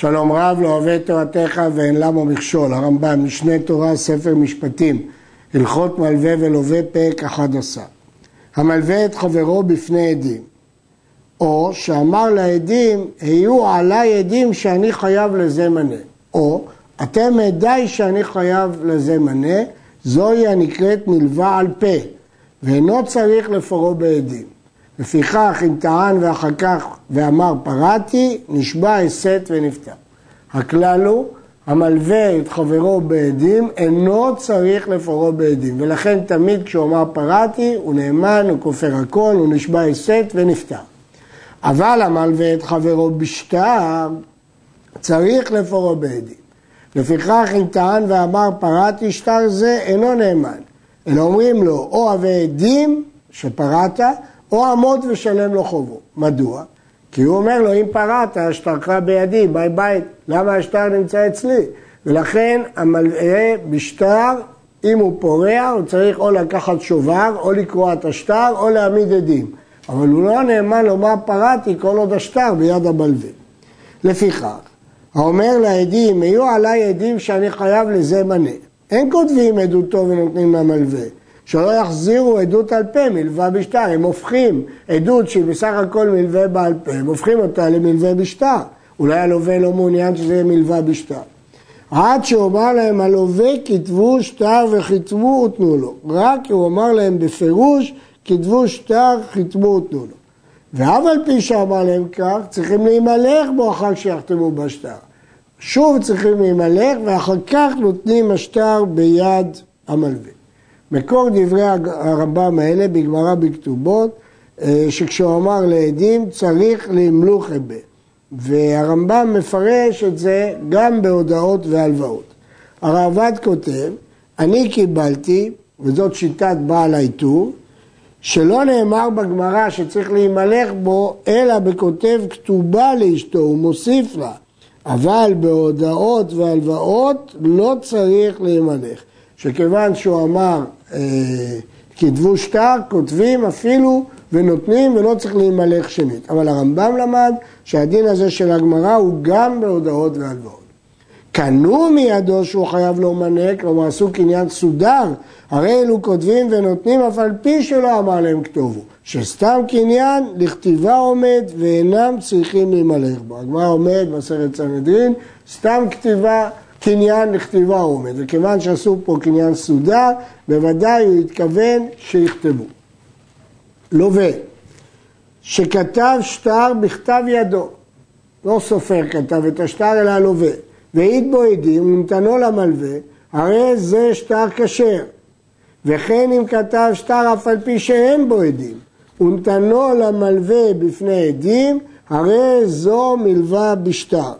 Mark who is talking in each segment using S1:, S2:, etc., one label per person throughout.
S1: שלום רב לא אוהב תורתך ואין למה מכשול, הרמב"ם, משנה תורה, ספר משפטים, הלכות מלווה ולווה פרק 11. המלווה את חברו בפני עדים, או שאמר לעדים, היו עליי עדים שאני חייב לזה מנה, או אתם עדיי שאני חייב לזה מנה, זוהי הנקראת מלווה על פה, ואינו צריך לפורו בעדים. לפיכך, אם טען ואחר כך ואמר פרעתי, נשבע, הסת ונפטר. הכלל הוא, המלווה את חברו בעדים, אינו צריך לפורו בעדים. ולכן תמיד כשהוא אמר פרעתי, הוא נאמן, הוא כופר הכל, הוא נשבע, הסת ונפטר. אבל המלווה את חברו בשטר, צריך לפורו בעדים. לפיכך, אם טען ואמר פרעתי שטר זה, אינו נאמן. אלא אומרים לו, או הווה עדים שפרעת, או עמוד ושלם לו חובו. מדוע? כי הוא אומר לו, אם פרעת, שטרך בידי, ביי ביי, למה השטר נמצא אצלי? ולכן המלווה בשטר, אם הוא פורע, הוא צריך או לקחת שובר, או לקרוע את השטר, או להעמיד עדים. אבל הוא לא נאמן לומר פרעתי כל עוד השטר ביד המלווה. לפיכך, האומר לעדים, היו עליי עדים שאני חייב לזה מנה. אין כותבים עדותו ונותנים למלווה. שלא יחזירו עדות על פה מלווה בשטר, הם הופכים עדות שהיא בסך הכל מלווה בעל פה, הם הופכים אותה למלווה בשטר. אולי הלווה לא מעוניין שזה יהיה מלווה בשטר. עד שאומר להם הלווה כתבו שטר וחיתמו ותנו לו. רק הוא אמר להם בפירוש כתבו שטר, חיתמו ותנו לו. ואף על פי שאמר להם כך, צריכים להימלך בו אחר שיחתמו בשטר. שוב צריכים להימלך ואחר כך נותנים השטר ביד המלווה. מקור דברי הרמב"ם האלה בגמרא בכתובות, אה, שכשהוא אמר לעדים צריך למלוך אבה. והרמב"ם מפרש את זה גם בהודעות והלוואות. הרעב"ד כותב, אני קיבלתי, וזאת שיטת בעל העיטור, שלא נאמר בגמרא שצריך להימלך בו, אלא בכותב כתובה לאשתו, הוא מוסיף לה. אבל בהודעות והלוואות לא צריך להימלך. שכיוון שהוא אמר כתבו שטר, כותבים אפילו ונותנים ולא צריך להימלך שנית. אבל הרמב"ם למד שהדין הזה של הגמרא הוא גם בהודעות והלוואות. קנו מידו שהוא חייב לו מנה, כלומר עשו קניין סודר, הרי אלו כותבים ונותנים אף על פי שלא אמר להם כתובו, שסתם קניין לכתיבה עומד ואינם צריכים להימלך בו. הגמרא עומד בסרט סנהדרין, סתם כתיבה קניין לכתיבה עומד, וכיוון שעשו פה קניין סודר, בוודאי הוא התכוון שיכתבו. לווה, שכתב שטר בכתב ידו, לא סופר כתב את השטר אלא לווה, והעיד בו עדים ונתנו למלווה, הרי זה שטר כשר. וכן אם כתב שטר אף על פי שאין בו עדים, ונתנו למלווה בפני עדים, הרי זו מלווה בשטר.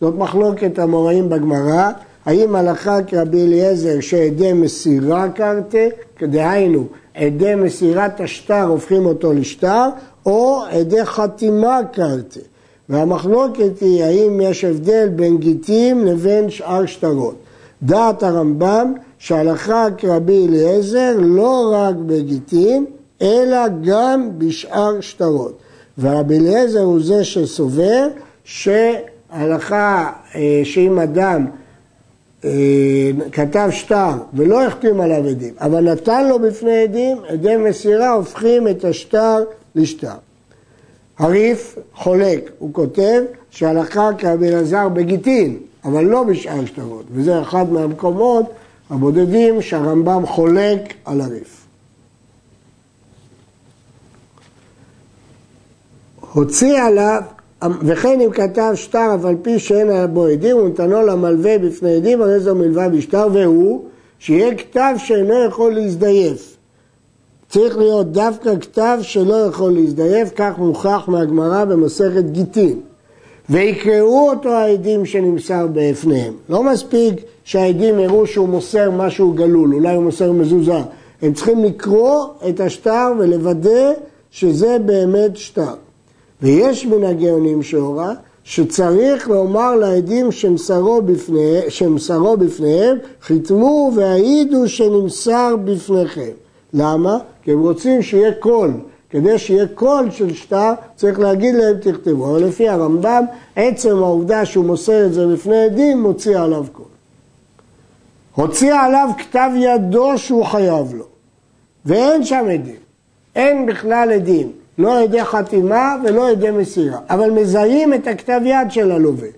S1: זאת מחלוקת המוראים בגמרא, האם הלכה כרבי אליעזר שעדי מסירה קרתה, דהיינו עדי מסירת השטר הופכים אותו לשטר, או עדי חתימה קרתה. והמחלוקת היא האם יש הבדל בין גיטים לבין שאר שטרות. דעת הרמב"ם שהלכה כרבי אליעזר לא רק בגיטין, אלא גם בשאר שטרות. ורבי אליעזר הוא זה שסובר שהלכה אה, שאם אדם אה, כתב שטר ולא החתים עליו עדים, אבל נתן לו בפני עדים, עדי מסירה הופכים את השטר לשטר. הריף חולק, הוא כותב שהלכה כרבי אלעזר בגיטין, אבל לא בשאר שטרות, וזה אחד מהמקומות הבודדים שהרמב"ם חולק על הריף. הוציא עליו, וכן אם כתב שטר אף על פי שאין בו עדים, הוא נתנו למלווה בפני עדים, הרי זו מלווה בשטר, והוא שיהיה כתב שאינו יכול להזדייף. צריך להיות דווקא כתב שלא יכול להזדייף, כך מוכח מהגמרא במסכת גיטין. ויקראו אותו העדים שנמסר בפניהם. לא מספיק שהעדים יראו שהוא מוסר משהו גלול, אולי הוא מוסר מזוזה. הם צריכים לקרוא את השטר ולוודא שזה באמת שטר. ויש מן הגאונים שהורה שצריך לומר לעדים שמסרו, בפני, שמסרו בפניהם, חיתמו והעידו שנמסר בפניכם. למה? כי הם רוצים שיהיה קול, כדי שיהיה קול של שטר, צריך להגיד להם תכתבו. אבל לפי הרמב"ם, עצם העובדה שהוא מוסר את זה בפני עדים, מוציא עליו קול. הוציא עליו כתב ידו שהוא חייב לו, ואין שם עדים. אין בכלל עדים, לא עדי חתימה ולא עדי מסירה, אבל מזהים את הכתב יד של הלווה.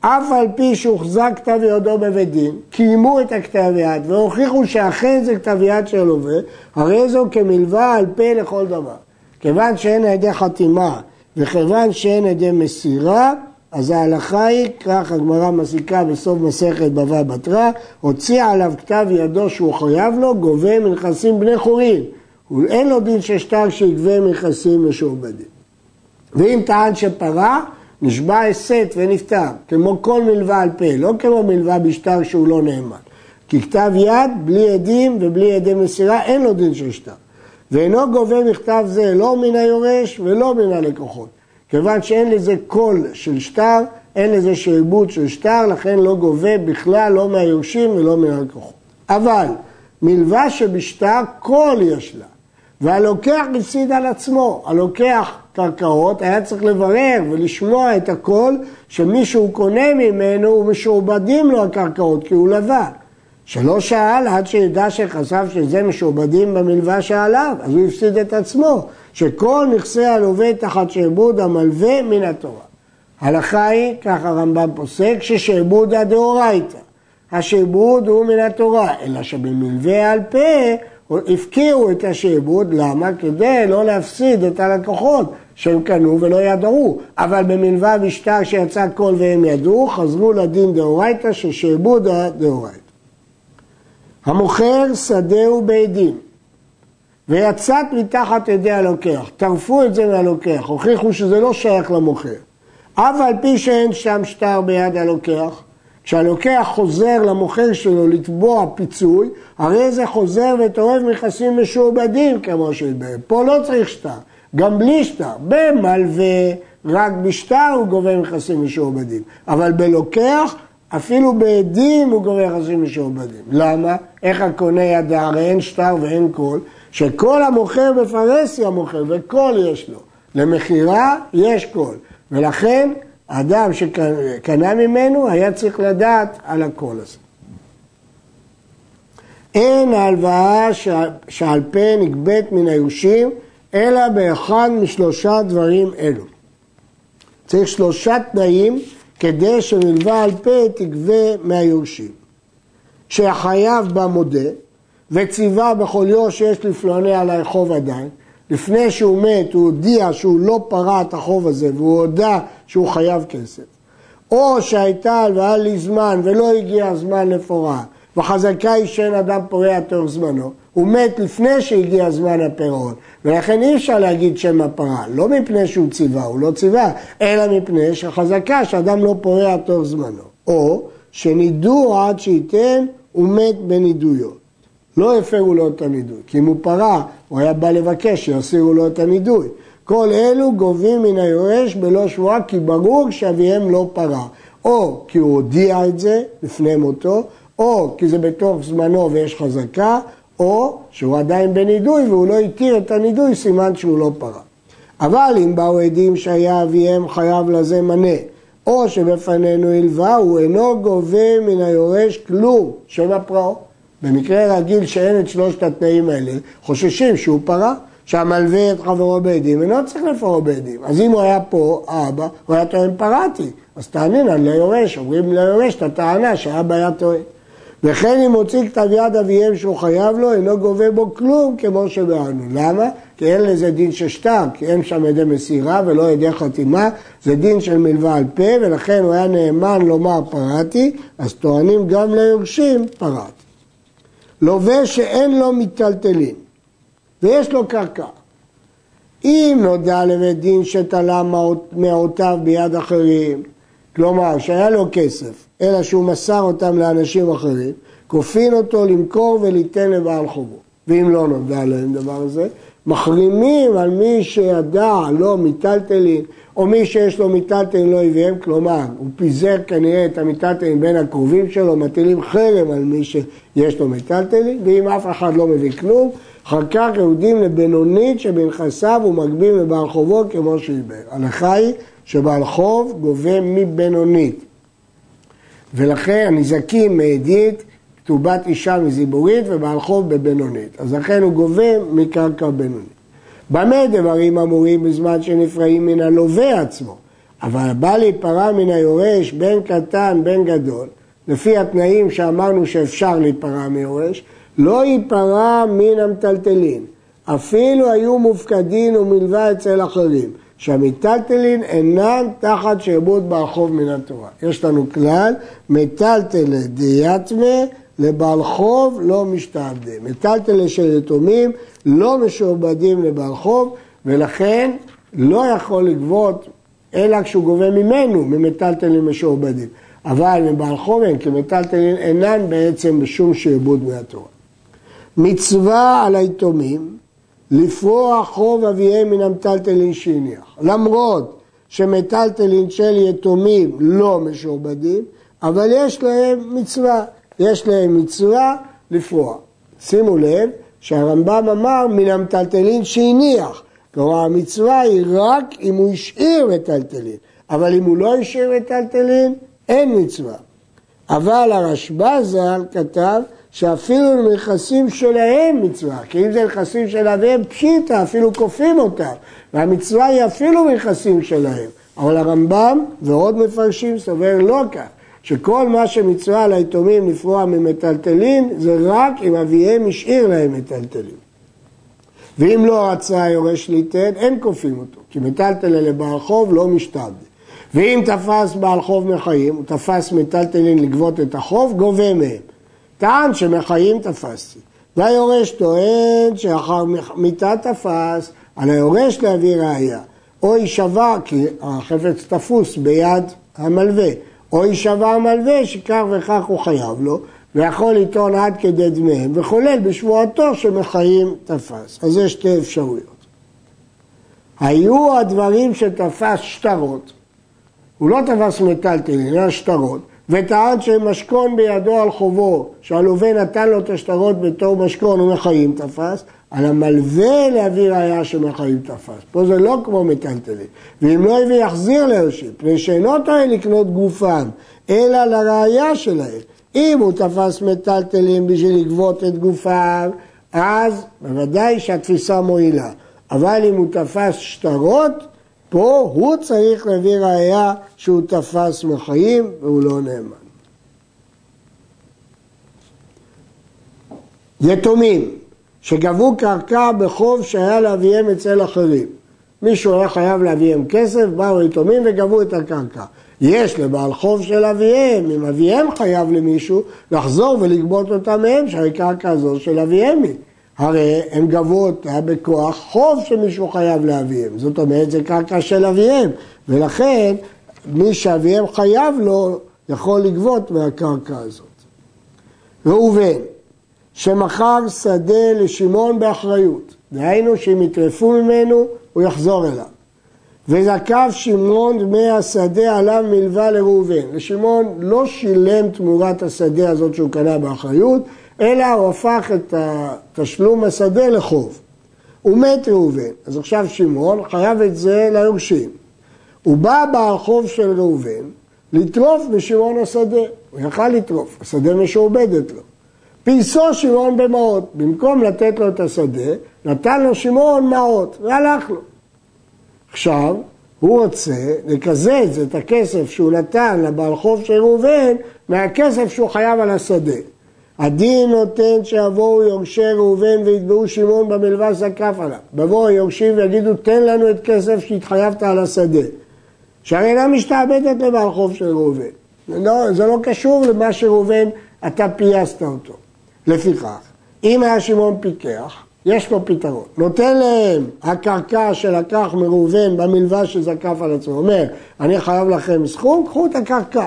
S1: אף על פי שהוחזק כתב ידו בבית דין, קיימו את הכתב יד והוכיחו שאכן זה כתב יד של הלווה, הרי זו כמלווה על פה לכל דבר. כיוון שאין עדי חתימה וכיוון שאין עדי מסירה, אז ההלכה היא, כך הגמרא מסיקה בסוף מסכת בבא בתרא, הוציא עליו כתב ידו שהוא חייב לו, גובה מנכסים בני חורין. אין לו דין של שטר שיגבה מנכסים משועבדים. ואם טען שפרה, נשבע הסת ונפטר, כמו כל מלווה על פה, לא כמו מלווה בשטר שהוא לא נאמן. כי כתב יד, בלי עדים ובלי עדי מסירה, אין לו דין של שטר. ואינו גובה מכתב זה לא מן היורש ולא מן הלקוחות. כיוון שאין לזה קול של שטר, אין לזה שעבוד של שטר, לכן לא גובה בכלל לא מהיורשים ולא מהלקוחות. אבל מלווה שבשטר קול יש לה, והלוקח הפסיד על עצמו. הלוקח קרקעות היה צריך לברר ולשמוע את הקול שמישהו קונה ממנו ומשועבדים לו הקרקעות כי הוא לווה. שלא שאל עד שידע שחשב שזה משועבדים במלווה שעליו, אז הוא הפסיד את עצמו, שכל נכסי הלווה תחת שעבוד המלווה מן התורה. הלכה היא, כך הרמב"ם פוסק, ששעבודה דאורייתא. השעבוד הוא מן התורה, אלא שבמלווה על פה הפקיעו את השעבוד, למה? כדי לא להפסיד את הלקוחות שהם קנו ולא ידעו, אבל במלווה בשטר שיצא קול והם ידעו, חזרו לדין דאורייתא ששעבודה דאורייתא. המוכר שדהו בעדים ויצאת מתחת ידי הלוקח, טרפו את זה מהלוקח, הוכיחו שזה לא שייך למוכר. אף על פי שאין שם שטר ביד הלוקח, כשהלוקח חוזר למוכר שלו לתבוע פיצוי, הרי זה חוזר וטורף מכסים משועבדים כמו שהתברר. פה לא צריך שטר, גם בלי שטר. במלווה, רק בשטר הוא גובה מכסים משועבדים, אבל בלוקח אפילו בעדים הוא גובה נכסים משועבדים. למה? איך הקונה ידע? הרי אין שטר ואין קול, שכל המוכר בפרהסיה מוכר, וקול יש לו. למכירה יש קול. ולכן האדם שקנה ממנו היה צריך לדעת על הקול הזה. אין ההלוואה שעל פה נגבית מן היורשים, אלא באחד משלושה דברים אלו. צריך שלושה תנאים כדי שמלווה על פה תגבה מהיורשים. שהחייב בה מודה וציווה בכל יום שיש לפלוני עלי חוב עדיין, לפני שהוא מת הוא הודיע שהוא לא פרע את החוב הזה והוא הודה שהוא חייב כסף. או שהייתה הלוואה לזמן ולא הגיע הזמן לפורעה, וחזקה היא שאין אדם פורע תוך זמנו, הוא מת לפני שהגיע זמן הפירעון, ולכן אי אפשר להגיד שם הפרה, לא מפני שהוא ציווה, הוא לא ציווה, אלא מפני שחזקה שאדם לא פורע תוך זמנו. או שנידו עד שייתן, הוא מת בנידויו. לא הפרו לו את הנידוי, כי אם הוא פרה, הוא היה בא לבקש שיסירו לו את הנידוי. כל אלו גובים מן היורש בלא שבועה, כי ברור שאביהם לא פרה. או כי הוא הודיע את זה לפני מותו, או כי זה בתוך זמנו ויש חזקה, או שהוא עדיין בנידוי והוא לא התיר את הנידוי, סימן שהוא לא פרה. אבל אם באו עדים שהיה אביהם חייב לזה מנה, או שבפנינו הלווה, הוא אינו גובה מן היורש כלום, שם הפרעו. במקרה רגיל שאין את שלושת התנאים האלה, חוששים שהוא פרה, שהמלווה את חברו בעדים, אינו צריך לפרעו בעדים. אז אם הוא היה פה, האבא, הוא היה טוען פרעתי, אז תענינן ליורש, אומרים ליורש את הטענה שהאבא היה טוען. וכן אם הוציא כתב יד אביהם שהוא חייב לו, אינו גובה בו כלום כמו שבאנו. למה? כי אין לזה דין של שטר, כי אין שם ידי מסירה ולא ידי חתימה, זה דין של מלווה על פה, ולכן הוא היה נאמן לומר פרעתי, אז טוענים גם ליורשים פרעתי. לווה שאין לו מיטלטלין, ויש לו קרקע. אם נודע לבית דין שתלה מעותיו ביד אחרים, כלומר שהיה לו כסף, אלא שהוא מסר אותם לאנשים אחרים, כופין אותו למכור וליתן לבעל חובו. ואם לא נודע להם דבר הזה, מחרימים על מי שידע לא מיטלטלין, או מי שיש לו מיטלטלין לא הביאם, כלומר, הוא פיזר כנראה את המיטלטלין בין הקרובים שלו, מטילים חרם על מי שיש לו מיטלטלין, ואם אף אחד לא מביא כלום, אחר כך יהודים לבינונית שבנכסיו ומגביל לבעל חובו כמו שעיבר. ההלכה היא שבעל חוב גובה מבינונית. ולכן הנזקים מעדית, כתובת אישה מזיבורית ובעל חוב בבינונית. אז לכן הוא גובה מקרקע בינונית. במה דברים אמורים בזמן שנפרעים מן הלווה עצמו? אבל בא להיפרע מן היורש בין קטן בין גדול, לפי התנאים שאמרנו שאפשר להיפרע מיורש, לא ייפרע מן המטלטלין, אפילו היו מופקדין ומלווה אצל אחרים, שהמיטלטלין אינן תחת שעבוד ברחוב מן התורה. יש לנו כלל, מטלטלה דיאטמה לבעל חוב לא משתעבדים. מטלטלה של יתומים לא משועבדים לבעל חוב, ולכן לא יכול לגבות אלא כשהוא גובה ממנו, ממטלטלים משועבדים. אבל מבעל חוב אין, כי מטלטלין אינן בעצם בשום שעבוד מהתורה. מצווה על היתומים לפרוע חוב אביהם מן המטלטלין שהניח. למרות שמטלטלין של יתומים לא משועבדים, אבל יש להם מצווה, יש להם מצווה לפרוע. שימו לב שהרמב"ם אמר מן המטלטלין שהניח. כלומר המצווה היא רק אם הוא השאיר מטלטלין, אבל אם הוא לא השאיר מטלטלין, אין מצווה. אבל הרשב"א ז"ל כתב שאפילו לנכסים שלהם מצווה, כי אם זה נכסים של אביהם פשיטא, אפילו כופים אותם, והמצווה היא אפילו נכסים שלהם. אבל הרמב"ם ועוד מפרשים סובר לא כך, שכל מה שמצווה ליתומים לפרוע ממטלטלין זה רק אם אביהם השאיר להם מטלטלין. ואם לא רצה היורש ליתן, אין כופים אותו, כי מטלטלין לבעל חוב לא משתבד. ואם תפס בעל חוב מחיים, הוא תפס מטלטלין לגבות את החוב, גובה מהם. טען שמחיים תפסתי. והיורש טוען שאחר מיתה תפס, על היורש להביא ראייה. או יישבע, כי החפץ תפוס ביד המלווה, או יישבע המלווה שכך וכך הוא חייב לו, ויכול לטעון עד כדי דמיהם, וכולל בשבועתו שמחיים תפס. אז יש שתי אפשרויות. היו הדברים שתפס שטרות, הוא לא תפס מטלטלין, אלא שטרות, וטען שמשכון בידו על חובו, שהלווה נתן לו את השטרות בתור משכון ומחיים תפס, על המלווה להביא ראייה שמחיים תפס. פה זה לא כמו מטלטלין. ואם לא הביא יחזיר ליורשים, פני שאינו טוען לקנות גופם, אלא לראייה שלהם. אם הוא תפס מטלטלין בשביל לגבות את גופם, אז בוודאי שהתפיסה מועילה. אבל אם הוא תפס שטרות, פה הוא צריך להביא ראייה שהוא תפס מחיים והוא לא נאמן. יתומים שגבו קרקע בחוב שהיה לאביהם אצל אחרים. מישהו היה חייב לאביהם כסף, באו יתומים וגבו את הקרקע. יש לבעל חוב של אביהם, אם אביהם חייב למישהו, לחזור ולגבות אותה מהם, שהרי קרקע הזו של אביהם היא. הרי הם גבו אותה בכוח חוב שמישהו חייב לאביהם. זאת אומרת, זה קרקע של אביהם, ולכן מי שאביהם חייב לו, יכול לגבות מהקרקע הזאת. ראובן, שמכר שדה לשמעון באחריות, דהיינו שאם יטרפו ממנו, הוא יחזור אליו. וזכב שמעון דמי השדה עליו מלווה לראובן. ושמעון לא שילם תמורת השדה הזאת שהוא קנה באחריות, אלא הוא הפך את תשלום השדה לחוב. הוא מת ראובן, אז עכשיו שמעון חייב את זה ליורשים. הוא בא בעל חוב של ראובן לטרוף משמעון השדה, הוא יכל לטרוף, השדה משועבדת לו. פייסו שמעון במעות, במקום לתת לו את השדה, נתן לו שמעון מעות, והלך לו. עכשיו, הוא רוצה לקזז את הכסף שהוא נתן לבעל חוב של ראובן מהכסף שהוא חייב על השדה. הדין נותן שיבואו יורשי ראובן ויתבעו שמעון במלווה זקף עליו. בבואו היורשים ויגידו תן לנו את כסף שהתחייבת על השדה. שהרי אינה משתעבדת לבעל חוב של ראובן. לא, זה לא קשור למה שראובן, אתה פייסת אותו. לפיכך, אם היה שמעון פיקח, יש לו פתרון. נותן להם הקרקע שלקח מראובן במלווה שזקף על עצמו. אומר, אני חייב לכם סכום, קחו את הקרקע.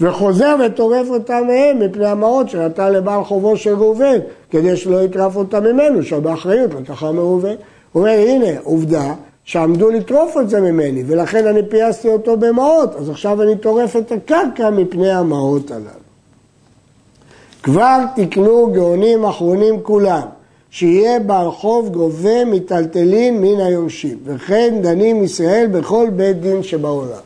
S1: וחוזר וטורף אותה מהם מפני המעות שנתן לבעל חובו של ראובן, כדי שלא יטרף אותה ממנו, שבאחריות לקחה מראובן. הוא אומר, הנה, עובדה שעמדו לטרוף את זה ממני, ולכן אני פייסתי אותו במעות, אז עכשיו אני טורף את הקרקע מפני המעות הללו. כבר תקנו גאונים אחרונים כולם, שיהיה ברחוב גובה מיטלטלין מן היורשים, וכן דנים ישראל בכל בית דין שבעולם.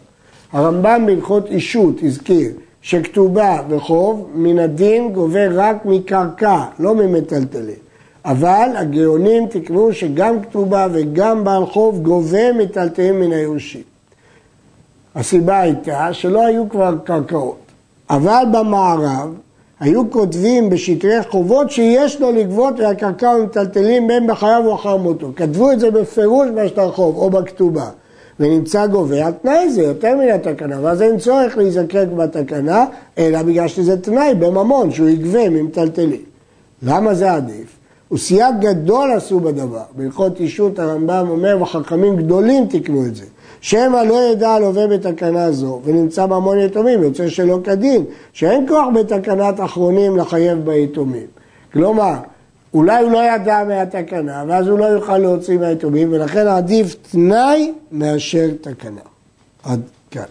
S1: הרמב"ם בהלכות אישות הזכיר שכתובה וחוב מן הדין גובה רק מקרקע, לא ממטלטלין. אבל הגאונים תקבעו שגם כתובה וגם בעל חוב גובה מטלטלים מן היורשים. הסיבה הייתה שלא היו כבר קרקעות, אבל במערב היו כותבים בשטרי חובות שיש לו לגבות והקרקע ומטלטלים בין בחייו או אחר מותו. כתבו את זה בפירוש בשטר חוב או בכתובה. ונמצא גובה על תנאי זה יותר מן התקנה, ואז אין צורך להיזקק בתקנה, אלא בגלל שזה תנאי בממון, שהוא יגבה ממטלטלים. למה זה עדיף? וסייג גדול עשו בדבר. בהלכות אישות הרמב"ם אומר, וחכמים גדולים תקנו את זה. שמא לא ידע הלווה בתקנה זו, ונמצא בהמון יתומים, יוצא שלא כדין, שאין כוח בתקנת אחרונים לחייב ביתומים. כלומר, אולי הוא לא ידע מהתקנה, ואז הוא לא יוכל להוציא מהיתומים, ולכן עדיף תנאי מאשר תקנה. עד כאן.